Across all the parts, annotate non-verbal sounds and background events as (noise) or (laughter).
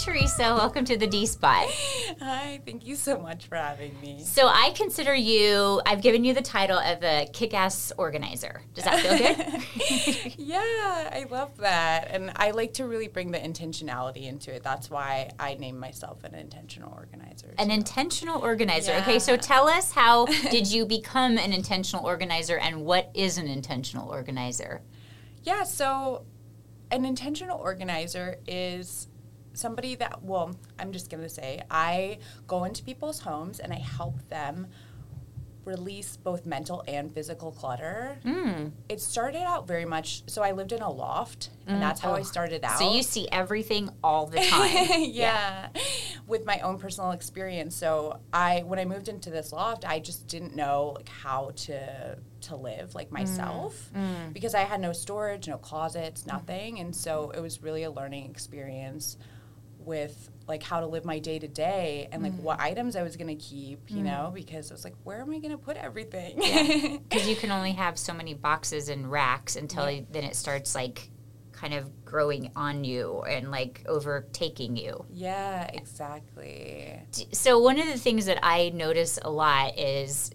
Theresa. Welcome to the D Spot. Hi, thank you so much for having me. So, I consider you, I've given you the title of a kick ass organizer. Does that feel good? (laughs) yeah, I love that. And I like to really bring the intentionality into it. That's why I name myself an intentional organizer. An intentional organizer. Yeah. Okay, so tell us how (laughs) did you become an intentional organizer and what is an intentional organizer? Yeah, so an intentional organizer is somebody that, well, I'm just going to say, I go into people's homes and I help them release both mental and physical clutter. Mm. It started out very much so I lived in a loft and mm. that's how oh. I started out. So you see everything all the (laughs) time. yeah. yeah. With my own personal experience. So I when I moved into this loft, I just didn't know like how to to live like myself mm. mm. because I had no storage, no closets, nothing. And so it was really a learning experience with like how to live my day to day and like mm. what items I was going to keep, you mm. know, because I was like, where am I going to put everything? Because yeah. (laughs) you can only have so many boxes and racks until yeah. then it starts like kind of growing on you and like overtaking you. Yeah, exactly. So one of the things that I notice a lot is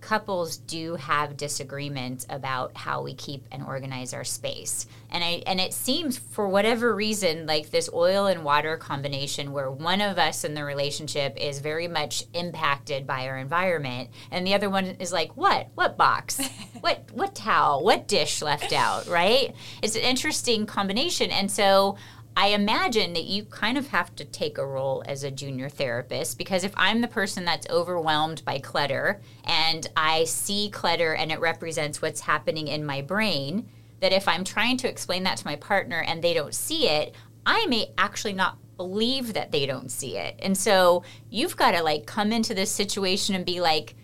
couples do have disagreements about how we keep and organize our space. And I and it seems for whatever reason like this oil and water combination where one of us in the relationship is very much impacted by our environment and the other one is like, "What? What box? (laughs) what what towel? What dish left out?" right? It's an interesting combination. And so I imagine that you kind of have to take a role as a junior therapist because if I'm the person that's overwhelmed by clutter and I see clutter and it represents what's happening in my brain, that if I'm trying to explain that to my partner and they don't see it, I may actually not believe that they don't see it. And so you've got to like come into this situation and be like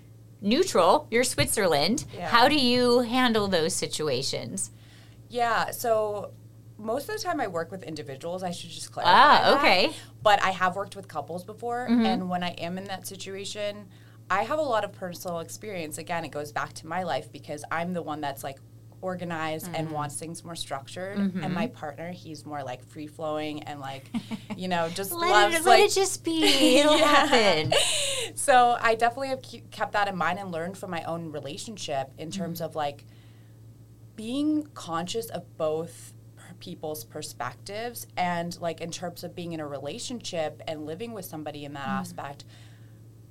neutral, you're Switzerland. Yeah. How do you handle those situations? Yeah, so most of the time I work with individuals. I should just clarify. Ah, okay. That. But I have worked with couples before, mm-hmm. and when I am in that situation, I have a lot of personal experience. Again, it goes back to my life because I'm the one that's like organized mm-hmm. and wants things more structured mm-hmm. and my partner he's more like free flowing and like (laughs) you know just let loves it, like, let it just be (laughs) it'll happen (laughs) so i definitely have kept that in mind and learned from my own relationship in terms mm-hmm. of like being conscious of both people's perspectives and like in terms of being in a relationship and living with somebody in that mm. aspect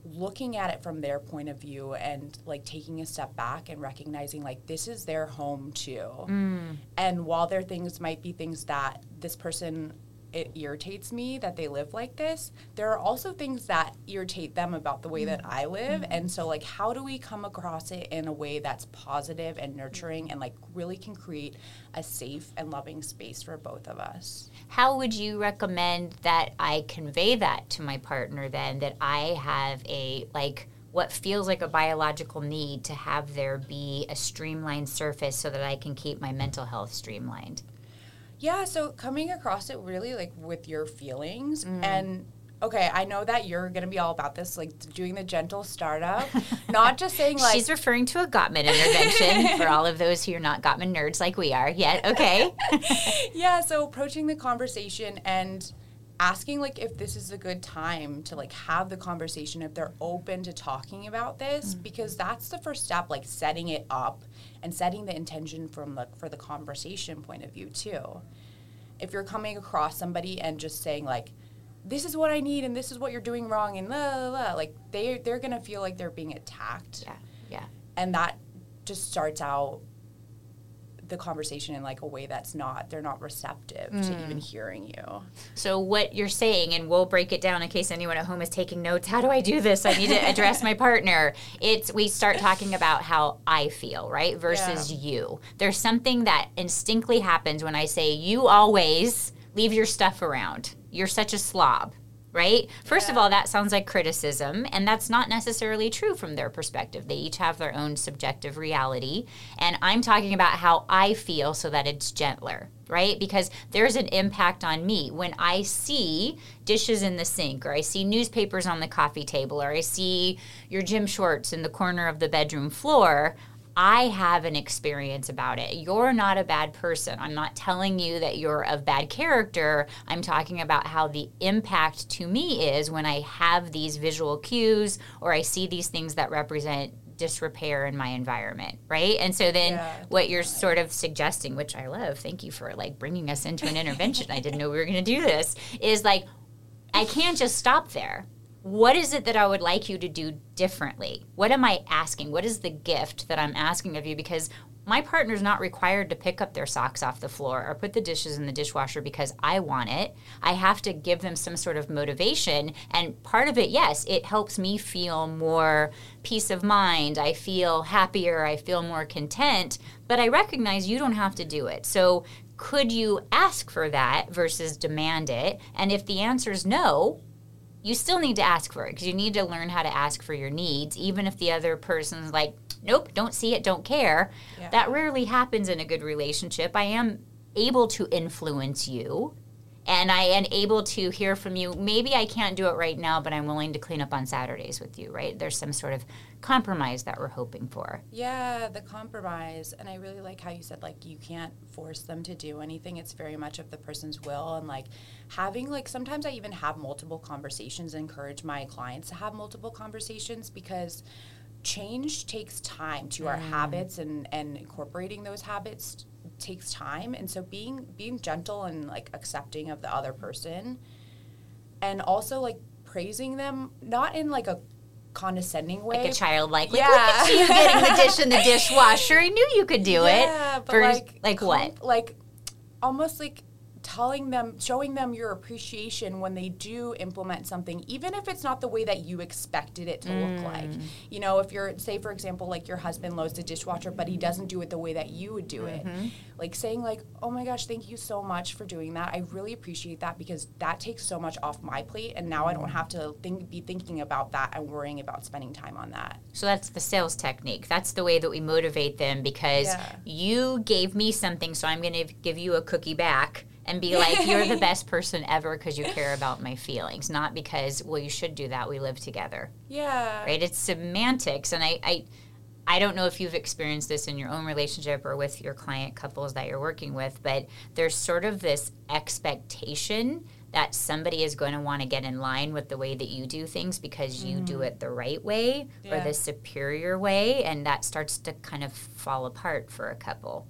looking at it from their point of view and like taking a step back and recognizing like this is their home too mm. and while there things might be things that this person it irritates me that they live like this. There are also things that irritate them about the way that I live. Mm-hmm. And so, like, how do we come across it in a way that's positive and nurturing and, like, really can create a safe and loving space for both of us? How would you recommend that I convey that to my partner then? That I have a, like, what feels like a biological need to have there be a streamlined surface so that I can keep my mental health streamlined? Yeah, so coming across it really like with your feelings mm. and okay, I know that you're going to be all about this, like doing the gentle startup, not just saying (laughs) like. She's referring to a Gottman intervention (laughs) for all of those who are not Gottman nerds like we are yet. Okay. (laughs) yeah, so approaching the conversation and asking like if this is a good time to like have the conversation if they're open to talking about this mm. because that's the first step like setting it up and setting the intention from the for the conversation point of view too. If you're coming across somebody and just saying like this is what I need and this is what you're doing wrong and blah, blah, blah, like they they're gonna feel like they're being attacked. Yeah yeah. And that just starts out the conversation in like a way that's not they're not receptive mm. to even hearing you. So what you're saying and we'll break it down in case anyone at home is taking notes. How do I do this? I need to address my (laughs) partner. It's we start talking about how I feel, right? Versus yeah. you. There's something that instinctively happens when I say you always leave your stuff around. You're such a slob right? First yeah. of all, that sounds like criticism, and that's not necessarily true from their perspective. They each have their own subjective reality. And I'm talking about how I feel so that it's gentler, right? Because there's an impact on me. When I see dishes in the sink, or I see newspapers on the coffee table, or I see your gym shorts in the corner of the bedroom floor, I have an experience about it. You're not a bad person. I'm not telling you that you're of bad character. I'm talking about how the impact to me is when I have these visual cues or I see these things that represent disrepair in my environment, right? And so then Yeah, what you're sort of suggesting, which I love, thank you for like bringing us into an intervention. I didn't know we were going to do this, is like I can't just stop there. What is it that I would like you to do differently? What am I asking? What is the gift that I'm asking of you? Because my partner's not required to pick up their socks off the floor or put the dishes in the dishwasher because I want it. I have to give them some sort of motivation. And part of it, yes, it helps me feel more peace of mind. I feel happier. I feel more content. But I recognize you don't have to do it. So could you ask for that versus demand it? And if the answer is no, you still need to ask for it because you need to learn how to ask for your needs, even if the other person's like, nope, don't see it, don't care. Yeah. That rarely happens in a good relationship. I am able to influence you and I am able to hear from you. Maybe I can't do it right now, but I'm willing to clean up on Saturdays with you, right? There's some sort of compromise that we're hoping for. Yeah, the compromise. And I really like how you said, like, you can't force them to do anything. It's very much of the person's will. And, like, having, like, sometimes I even have multiple conversations encourage my clients to have multiple conversations because change takes time to our mm. habits and, and incorporating those habits takes time. And so being being gentle and like accepting of the other person and also like praising them, not in like a condescending way. Like a child, like, like Yeah. at you getting the dish in the (laughs) dishwasher. I knew you could do Yeah, it. but Vers- like like what? Like almost like telling them, showing them your appreciation when they do implement something, even if it's not the way that you expected it to look like. Mm. You know, if you're, say, for example, like your husband loads the dishwasher, but he doesn't do it the way that you would do Mm-hmm. it. Like saying, like, oh my gosh, thank you so much for doing that. I really appreciate that because that takes so much off my plate, and now I don't have to think, be thinking about that and worrying about spending time on that. So that's the sales technique. That's the way that we motivate them because Yeah. you gave me something, so I'm going to give you a cookie back and be like, you're the (laughs) best person ever because you care about my feelings, not because, well, you should do that. We live together, Yeah. right? It's semantics. And I, I, I don't know if you've experienced this in your own relationship or with your client couples that you're working with, but there's sort of this expectation that somebody is going to want to get in line with the way that you do things because you do mm-hmm. it the right way or the superior way and that starts to kind of fall apart for a couple.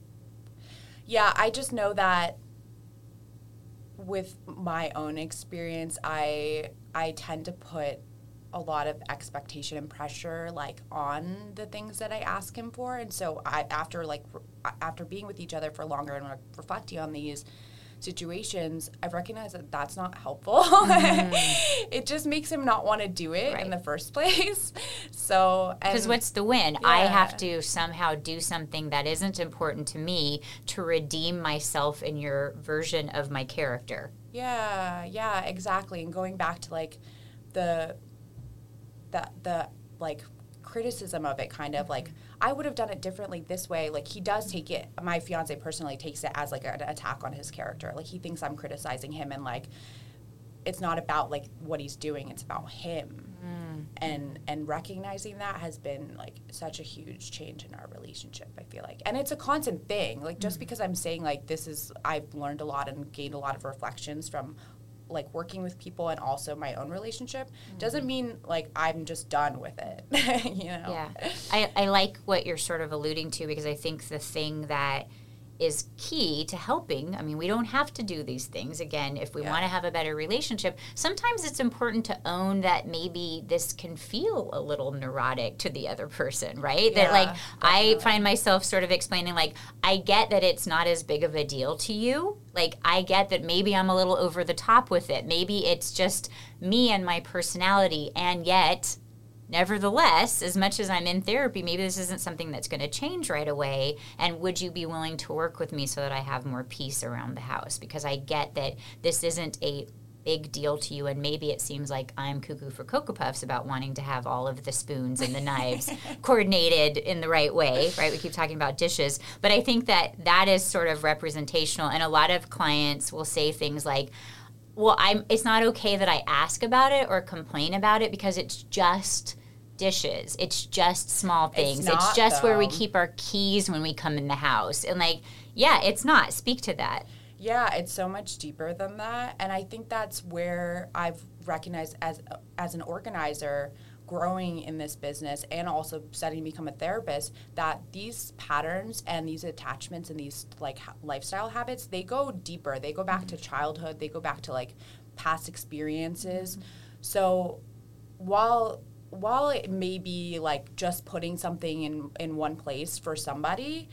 Yeah, I just know that with my own experience, I I tend to put a lot of expectation and pressure like on the things that I ask him for, and so I after like after being with each other for longer and reflecting on these situations, I've recognized that that's not helpful. Mm-hmm. (laughs) it just makes him not want to do it Right. in the first (laughs) place. So Because what's the win? I have to somehow do something that isn't important to me to redeem myself in your version of my character. Yeah, yeah, exactly. And going back to like the the the like criticism of it kind of like I would have done it differently this way. Like he does take it my fiance personally takes it as like an attack on his character. Like he thinks I'm criticizing him and like it's not about like what he's doing, it's about him. Mm. And and recognizing that has been like such a huge change in our relationship, I feel like. And it's a constant thing. Like just mm. because I'm saying like this is I've learned a lot and gained a lot of reflections from like working with people and also my own relationship mm-hmm. doesn't mean like I'm just done with it. (laughs) you know? Yeah. I, I like what you're sort of alluding to because I think the thing that is key to helping. I mean, we don't have to do these things. Again, if we Yeah. want to have a better relationship, sometimes it's important to own that maybe this can feel a little neurotic to the other person, right? that Yeah, like I find myself sort of explaining like I get that it's not as big of a deal to you. Like I get that maybe I'm a little over the top with it. Maybe it's just me and my personality and yet Nevertheless, as much as I'm in therapy, maybe this isn't something that's going to change right away. And would you be willing to work with me so that I have more peace around the house? Because I get that this isn't a big deal to you, and maybe it seems like I'm cuckoo for Cocoa Puffs about wanting to have all of the spoons and the knives (laughs) coordinated in the right way, right? We keep talking about dishes, but I think that that is sort of representational, and a lot of clients will say things like, well i'm it's not okay that i ask about it or complain about it because it's just dishes. It's just small things. It's, not, just where we keep our keys when we come in the house. And like, yeah, it's not. Speak to that. Yeah, it's so much deeper than that, and I think that's where I've recognized as as an organizer growing in this business and also studying to become a therapist that these patterns and these attachments and these like ha- lifestyle habits they go deeper they go back to mm-hmm. childhood they go back to like past experiences mm-hmm. so while while it may be like just putting something in in one place for somebody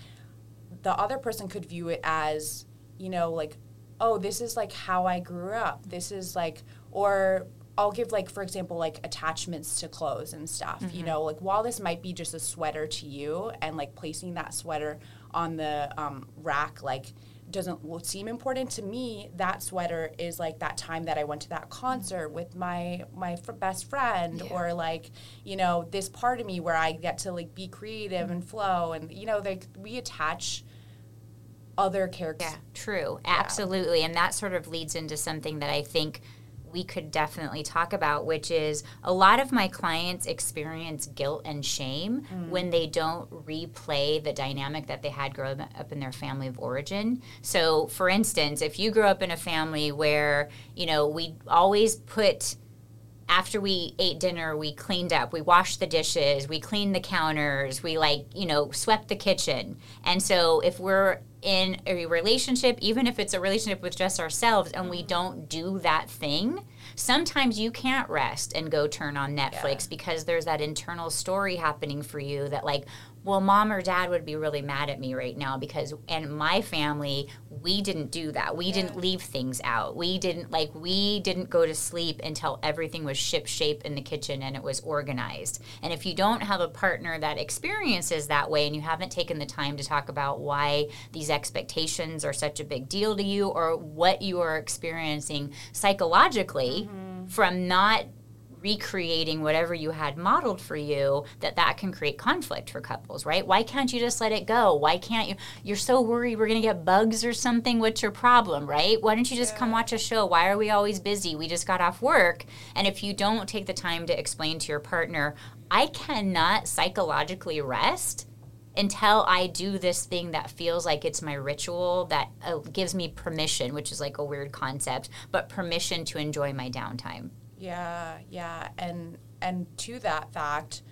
the other person could view it as you know like oh this is like how i grew up. This is like or i'll give like for example like attachments to clothes and stuff you know like while this might be just a sweater to you and like placing that sweater on the um, rack like doesn't seem important to me that sweater is like that time that i went to that concert mm-hmm. with my my fr- best friend or like you know this part of me where i get to like be creative and mm-hmm. flow and you know like we attach other characters. Yeah, true. Absolutely. And that sort of leads into something that I think we could definitely talk about, which is a lot of my clients experience guilt and shame mm. when they don't replay the dynamic that they had growing up in their family of origin. So, for instance, if you grew up in a family where, you know, we always put after we ate dinner, we cleaned up, we washed the dishes, we cleaned the counters, we like, you know, swept the kitchen. And so if we're in a relationship, even if it's a relationship with just ourselves and we don't do that thing, sometimes you can't rest and go turn on Netflix because there's that internal story happening for you that like well mom or dad would be really mad at me right now because and my family we didn't do that. We didn't leave things out. We didn't like we didn't go to sleep until everything was ship shape in the kitchen and it was organized. And if you don't have a partner that experiences that way and you haven't taken the time to talk about why these expectations are such a big deal to you or what you are experiencing psychologically mm-hmm. from not recreating whatever you had modeled for you that that can create conflict for couples right? Why can't you just let it go? Why can't you you're so worried we're going to get bugs or something? What's your problem right? Why don't you just come watch a show? Why are we always busy? We just got off work. And if you don't take the time to explain to your partner i cannot psychologically rest until I do this thing that feels like it's my ritual that uh, gives me permission, which is like a weird concept, but permission to enjoy my downtime. Yeah, yeah, and and to that fact,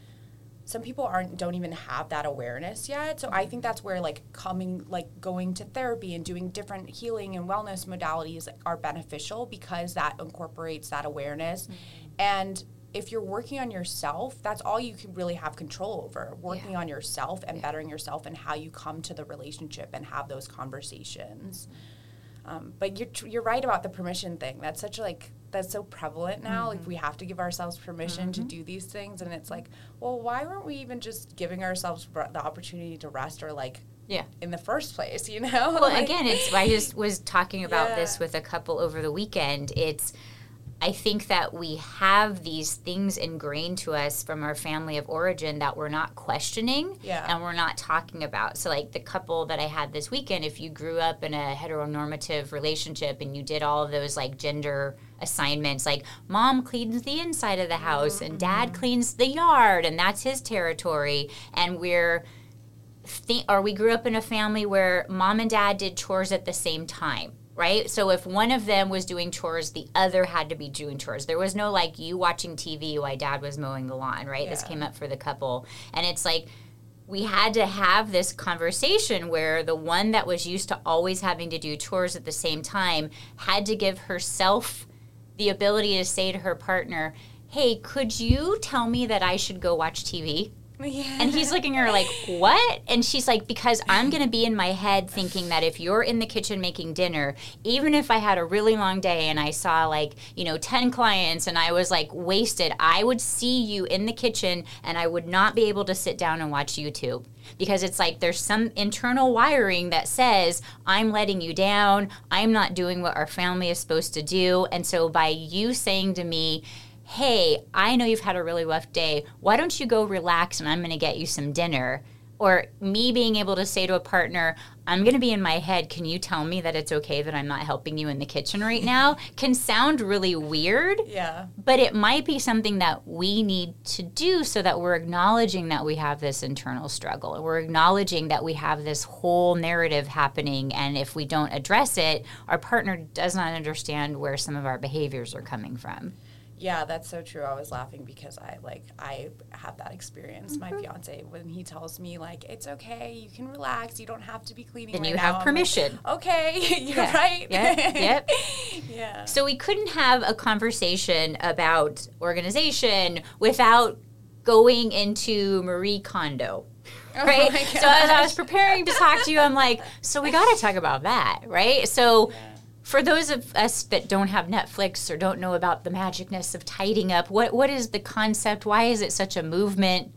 some people aren't don't even have that awareness yet. So I think that's where like coming like going to therapy and doing different healing and wellness modalities are beneficial because that incorporates that awareness. And if you're working on yourself, that's all you can really have control over. Working on yourself and bettering yourself and how you come to the relationship and have those conversations. Um, but you're tr- you're right about the permission thing. That's such like that's so prevalent now. Like we mm-hmm. have to give ourselves permission to mm-hmm. do these things, and it's like, well, why weren't we even just giving ourselves the opportunity to rest or like Yeah. in the first place? You (laughs) know. Well, Like- again, it's I just (laughs) was talking about Yeah. this with a couple over the weekend. It's I think that we have these things ingrained to us from our family of origin that we're not questioning Yeah. and we're not talking about. So, like the couple that I had this weekend, if you grew up in a heteronormative relationship and you did all of those like gender assignments, like mom cleans the inside of the house and mm-hmm. dad cleans the yard, and that's his territory, and we're think, or we grew up in a family where mom and dad did chores at the same time right? So if one of them was doing chores the other had to be doing chores. There was no like you watching tv while dad was mowing the lawn right? This came up for the couple and it's like we had to have this conversation where the one that was used to always having to do chores at the same time had to give herself the ability to say to her partner hey could you tell me that i should go watch tv yeah. and he's looking at her like, what? And she's like, because I'm going to be in my head thinking that if you're in the kitchen making dinner, even if I had a really long day and I saw like, you know, 10 clients and I was like wasted, I would see you in the kitchen and I would not be able to sit down and watch YouTube. Because it's like there's some internal wiring that says, I'm letting you down. I'm not doing what our family is supposed to do. And so by you saying to me, hey, I know you've had a really rough day. Why don't you go relax and I'm going to get you some dinner? Or me being able to say to a partner, I'm going to be in my head. Can you tell me that it's okay that I'm not helping you in the kitchen right now? (laughs) Can sound really weird. Yeah. But it might be something that we need to do so that we're acknowledging that we have this internal struggle. We're acknowledging that we have this whole narrative happening. And if we don't address it, our partner does not understand where some of our behaviors are coming from. Yeah, that's so true. I was laughing because I like I had that experience. Mm-hmm. My fiance when he tells me like it's okay, you can relax, you don't have to be cleaning. Then right you now. have permission. Like, okay, (laughs) you're yeah. right. Yep. yep. (laughs) yeah. So we couldn't have a conversation about organization without going into Marie Kondo. Oh Right. so as I was preparing to talk to you, I'm like, so we got to talk about that, right? So. Yeah for those of us that don't have Netflix or don't know about the magicness of tidying up, what what is the concept? Why is it such a movement?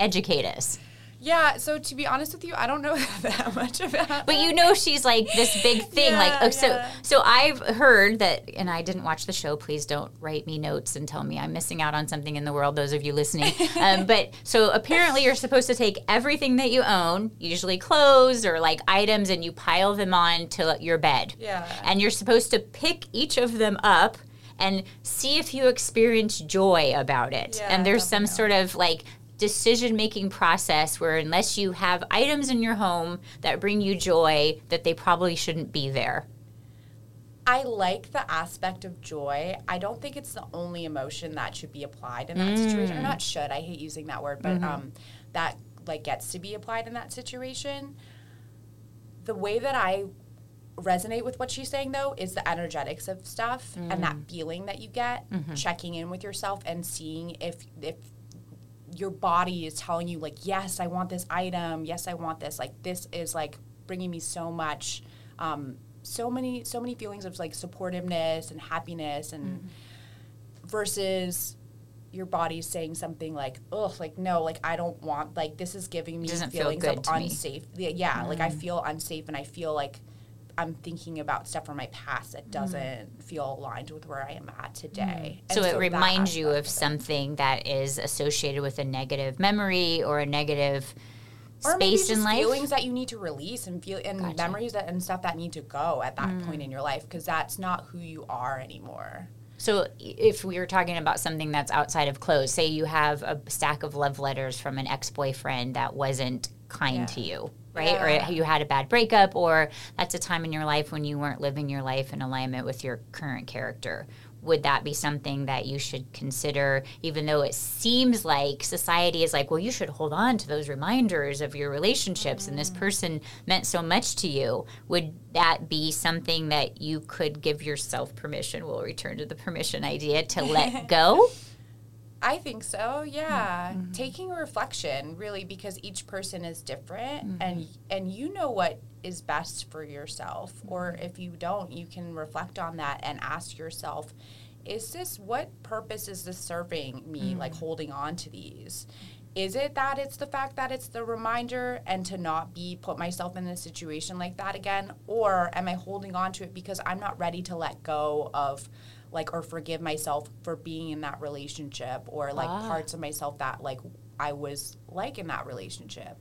Educate us. Yeah, so to be honest with you, I don't know (laughs) that much about. But you know, she's like this big (laughs) thing. Yeah, like, oh, so yeah. so I've heard that, and I didn't watch the show. Please don't write me notes and tell me I'm missing out on something in the world. Those of you listening, (laughs) um, but so apparently you're supposed to take everything that you own, usually clothes or like items, and you pile them on to your bed. Yeah. And you're supposed to pick each of them up and see if you experience joy about it. Yeah, and there's some sort of like decision making process where unless you have items in your home that bring you joy that they probably shouldn't be there I like the aspect of joy. I don't think it's the only emotion that should be applied in that mm. situation. Or not should. I hate using that word, but mm-hmm. um, that like gets to be applied in that situation. The way that I resonate with what she's saying though is the energetics of stuff mm. and that mm. feeling that you get mm-hmm. checking in with yourself and seeing if if your body is telling you like yes i want this item yes i want this like this is like bringing me so much um, so many so many feelings of like supportiveness and happiness and mm-hmm. versus your body's saying something like ugh like no like i don't want like this is giving me feelings feel of unsafe me. yeah mm like i mm. feel unsafe and i feel like I'm thinking about stuff from my past that mm. doesn't mm. feel aligned with where I am at today. Mm. So, so, it reminds you of something that is associated with a negative memory or a negative or space in life. Feelings that you need to release and feel and gotcha. memories that and stuff that need to go at that mm. point in your life because that's not who you are anymore. So, if we were talking about something that's outside of clothes, say you have a stack of love letters from an ex boyfriend that wasn't kind yeah. to you, right? Yeah. Or you had a bad breakup, or that's a time in your life when you weren't living your life in alignment with your current character. Would that be something that you should consider, even though it seems like society is like, well, you should hold on to those reminders of your relationships mm. and this mm. person meant so much to you? Would that be something that you could give yourself permission? We'll return to the permission idea to let (laughs) go. I think so. Yeah, mm-hmm. taking a reflection really because each person is different, mm-hmm. and and you know what is best for yourself. Mm-hmm. Or if you don't, you can reflect on that and ask yourself, is this what purpose is this serving me? Like mm-hmm. holding on to these. Is it that it's the fact that it's the reminder and to not be put myself in a situation like that again? Or am I holding on to it because I'm not ready to let go of like or forgive myself for being in that relationship or like ah. parts of myself that like I was like in that relationship.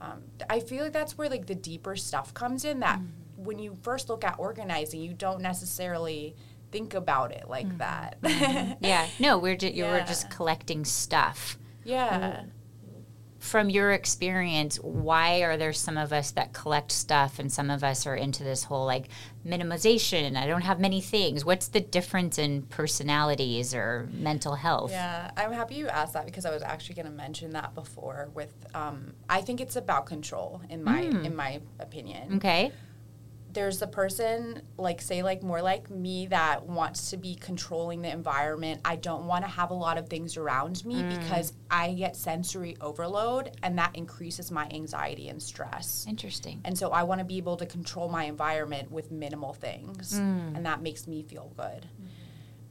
Um, I feel like that's where like the deeper stuff comes in that mm-hmm. when you first look at organizing, you don't necessarily think about it like mm-hmm. that. mm-hmm. (laughs) Yeah, no, we're ju- yeah. we're just collecting stuff. Yeah from your experience, why are there some of us that collect stuff and some of us are into this whole like minimization? I don't have many things. What's the difference in personalities or mental health? Yeah, I'm happy you asked that because I was actually going to mention that before. With, um, I think it's about control in my mm. in my opinion. Okay there's the person like say like more like me that wants to be controlling the environment i don't want to have a lot of things around me mm. because i get sensory overload and that increases my anxiety and stress interesting and so i want to be able to control my environment with minimal things mm. and that makes me feel good mm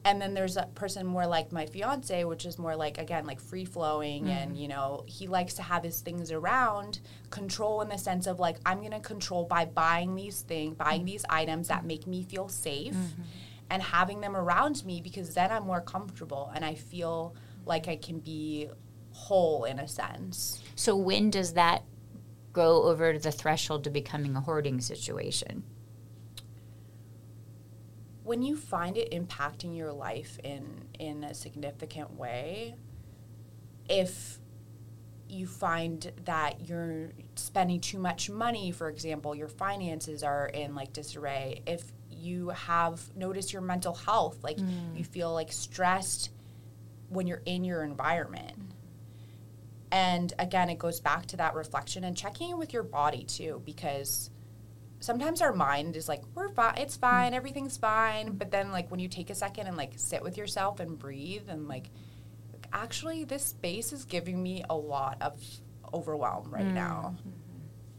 and then there's a person more like my fiance which is more like again like free flowing mm-hmm. and you know he likes to have his things around control in the sense of like i'm going to control by buying these things buying mm-hmm. these items that make me feel safe mm-hmm. and having them around me because then i'm more comfortable and i feel like i can be whole in a sense so when does that go over the threshold to becoming a hoarding situation? When you find it impacting your life in in a significant way, if you find that you're spending too much money, for example, your finances are in like disarray, if you have noticed your mental health, like mm. you feel like stressed when you're in your environment. And again, it goes back to that reflection and checking in with your body too, because sometimes our mind is like, we're fine, it's fine, everything's fine. But then, like, when you take a second and like sit with yourself and breathe and like, actually, this space is giving me a lot of overwhelm right mm. now.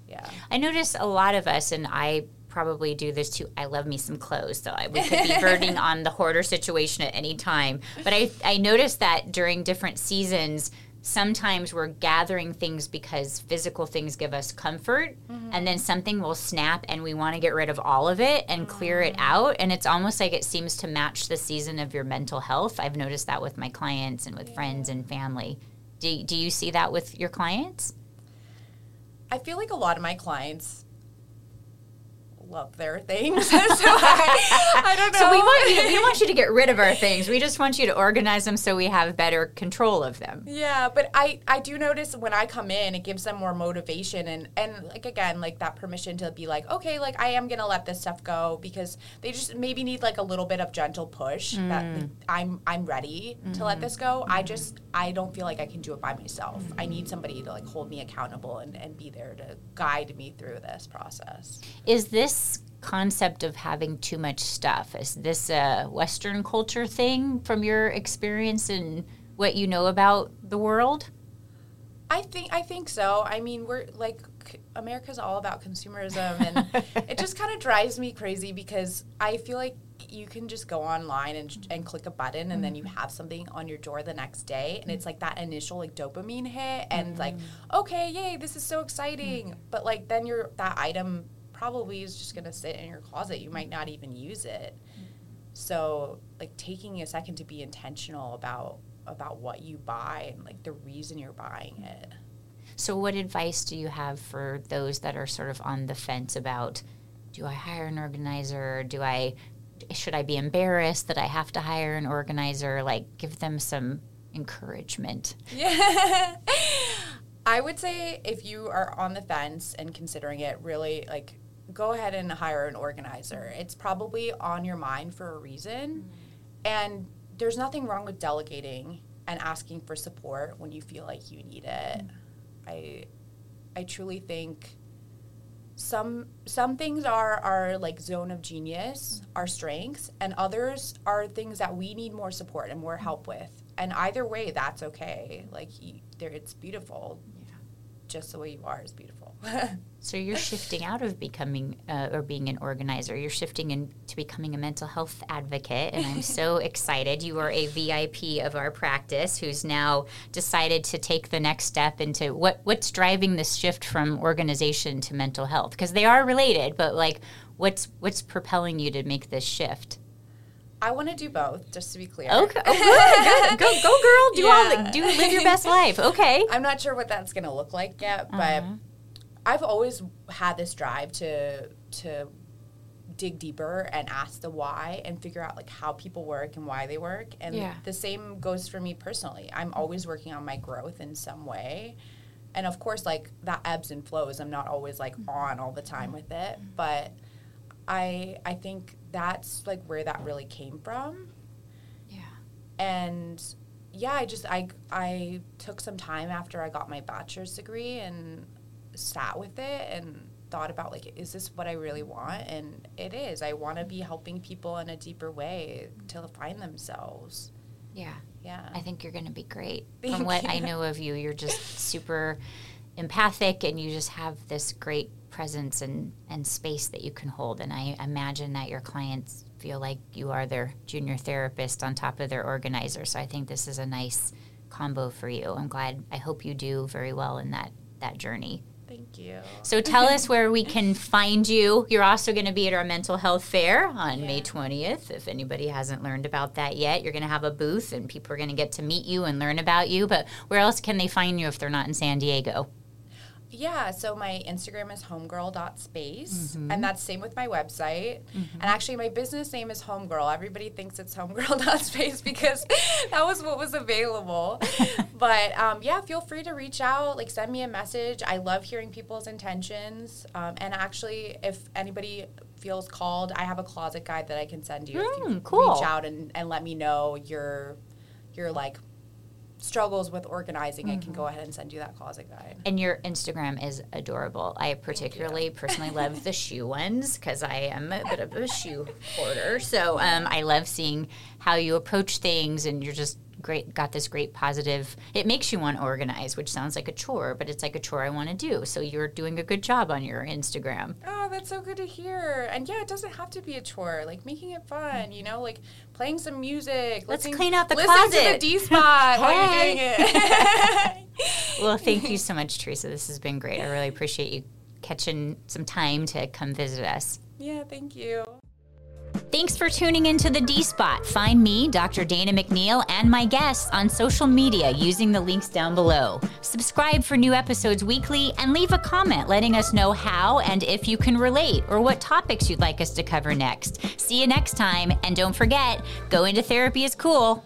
Yeah. I notice a lot of us, and I probably do this too. I love me some clothes, so I, we could be burning (laughs) on the hoarder situation at any time. But I, I noticed that during different seasons, sometimes we're gathering things because physical things give us comfort mm-hmm. and then something will snap and we want to get rid of all of it and clear it mm. out and it's almost like it seems to match the season of your mental health i've noticed that with my clients and with yeah. friends and family do, do you see that with your clients i feel like a lot of my clients love their things. (laughs) so I, I, don't know. So we want you. We want you to get rid of our (laughs) things. We just want you to organize them so we have better control of them. Yeah, but I I do notice when I come in, it gives them more motivation and and like again like that permission to be like okay like I am gonna let this stuff go because they just maybe need like a little bit of gentle push mm. that I'm I'm ready mm-hmm. to let mm-hmm. this go. Mm-hmm. I just I don't feel like I can do it by myself. Mm-hmm. I need somebody to like hold me accountable and, and be there to guide me through this process. Is this concept of having too much stuff? Is this a Western culture thing from your experience and what you know about the world? I think I think so. I mean, we're like America's all about consumerism, and it just kind of drives me crazy because I feel like you can just go online and, and click a button and mm-hmm. then you mm-hmm. have something on your door the next day and it's like that initial like dopamine hit and mm-hmm. like okay yay this is so exciting mm-hmm. but like then you're that item probably is just going to sit in your closet. You might not even use it. Mm-hmm. So, like taking a second to be intentional about about what you buy and like the reason you're buying it. So, what advice do you have for those that are sort of on the fence about do I hire an organizer? Do I should I be embarrassed that I have to hire an organizer? Like, give them some encouragement. Yeah. (laughs) I would say if you are on the fence and considering it, really like go ahead and hire an organizer. It's probably on your mind for a reason. Mm-hmm. And there's nothing wrong with delegating and asking for support when you feel like you need it. Mm-hmm. I I truly think some some things are our like zone of genius, mm-hmm. our strengths, and others are things that we need more support and more help with. And either way, that's okay. Like you, there, it's beautiful. Yeah. Just the way you are is beautiful. (laughs) so you're shifting out of becoming uh, or being an organizer. You're shifting into becoming a mental health advocate, and I'm so (laughs) excited. You are a VIP of our practice who's now decided to take the next step into what what's driving this shift from organization to mental health because they are related, but like what's what's propelling you to make this shift? I want to do both, just to be clear. Okay, oh, (laughs) good. go, go, girl. Do yeah. all, do live your best life. Okay. I'm not sure what that's gonna look like yet, but uh-huh. I've always had this drive to to dig deeper and ask the why and figure out like how people work and why they work. And yeah. the same goes for me personally. I'm always working on my growth in some way. And of course like that ebbs and flows. I'm not always like mm-hmm. on all the time with it, but I I think that's like where that really came from. Yeah. And yeah, I just I I took some time after I got my bachelor's degree and sat with it and thought about like is this what I really want? And it is. I want to be helping people in a deeper way to find themselves. Yeah. Yeah. I think you're going to be great. (laughs) Thank from what you. I know of you you're just super empathic and you just have this great presence and and space that you can hold. And I imagine that your clients feel like you are their junior therapist on top of their organizer. So I think this is a nice combo for you. I'm glad I hope you do very well in that that journey you. So tell us where we can find you. You're also going to be at our mental health fair on yeah. May 20th. If anybody hasn't learned about that yet, you're going to have a booth and people are going to get to meet you and learn about you. But where else can they find you if they're not in San Diego? Yeah, so my Instagram is homegirl.space, Mm-hmm. and that's same with my website. And actually, my business name is Homegirl. Everybody thinks it's homegirl.space (laughs) because that was what was available. (laughs) but um, yeah, feel free to reach out, like send me a message. I love hearing people's intentions. Um, and actually, if anybody feels called, I have a closet guide that I can send you. if you Mm, cool. reach out and, and let me know your your like struggles with organizing, I can go ahead and send you that closet guide. And your Instagram is adorable. I particularly personally love the shoe ones because I am a bit of a shoe (laughs) hoarder. So um, I love seeing how you approach things, and you're just great. Got this great positive. It makes you want to organize, which sounds like a chore, but it's like a chore I want to do. So you're doing a good job on your Instagram. Oh, that's so good to hear. And yeah, it doesn't have to be a chore. Like making it fun, you know, like playing some music. Let's listening- clean out the listening to the D spot while you're doing it. (laughs) Well, thank you (laughs) so much, Theresa. This has been great. I really appreciate you catching some time to come visit us. yeah, thank you. Thanks for tuning into the D Spot. Find me, Dr. Dana McNeil, and my guests on social media using the links down below. Subscribe for new episodes weekly and leave a comment letting us know how and if you can relate or what topics you'd like us to cover next. See you next time, and don't forget go into therapy is cool.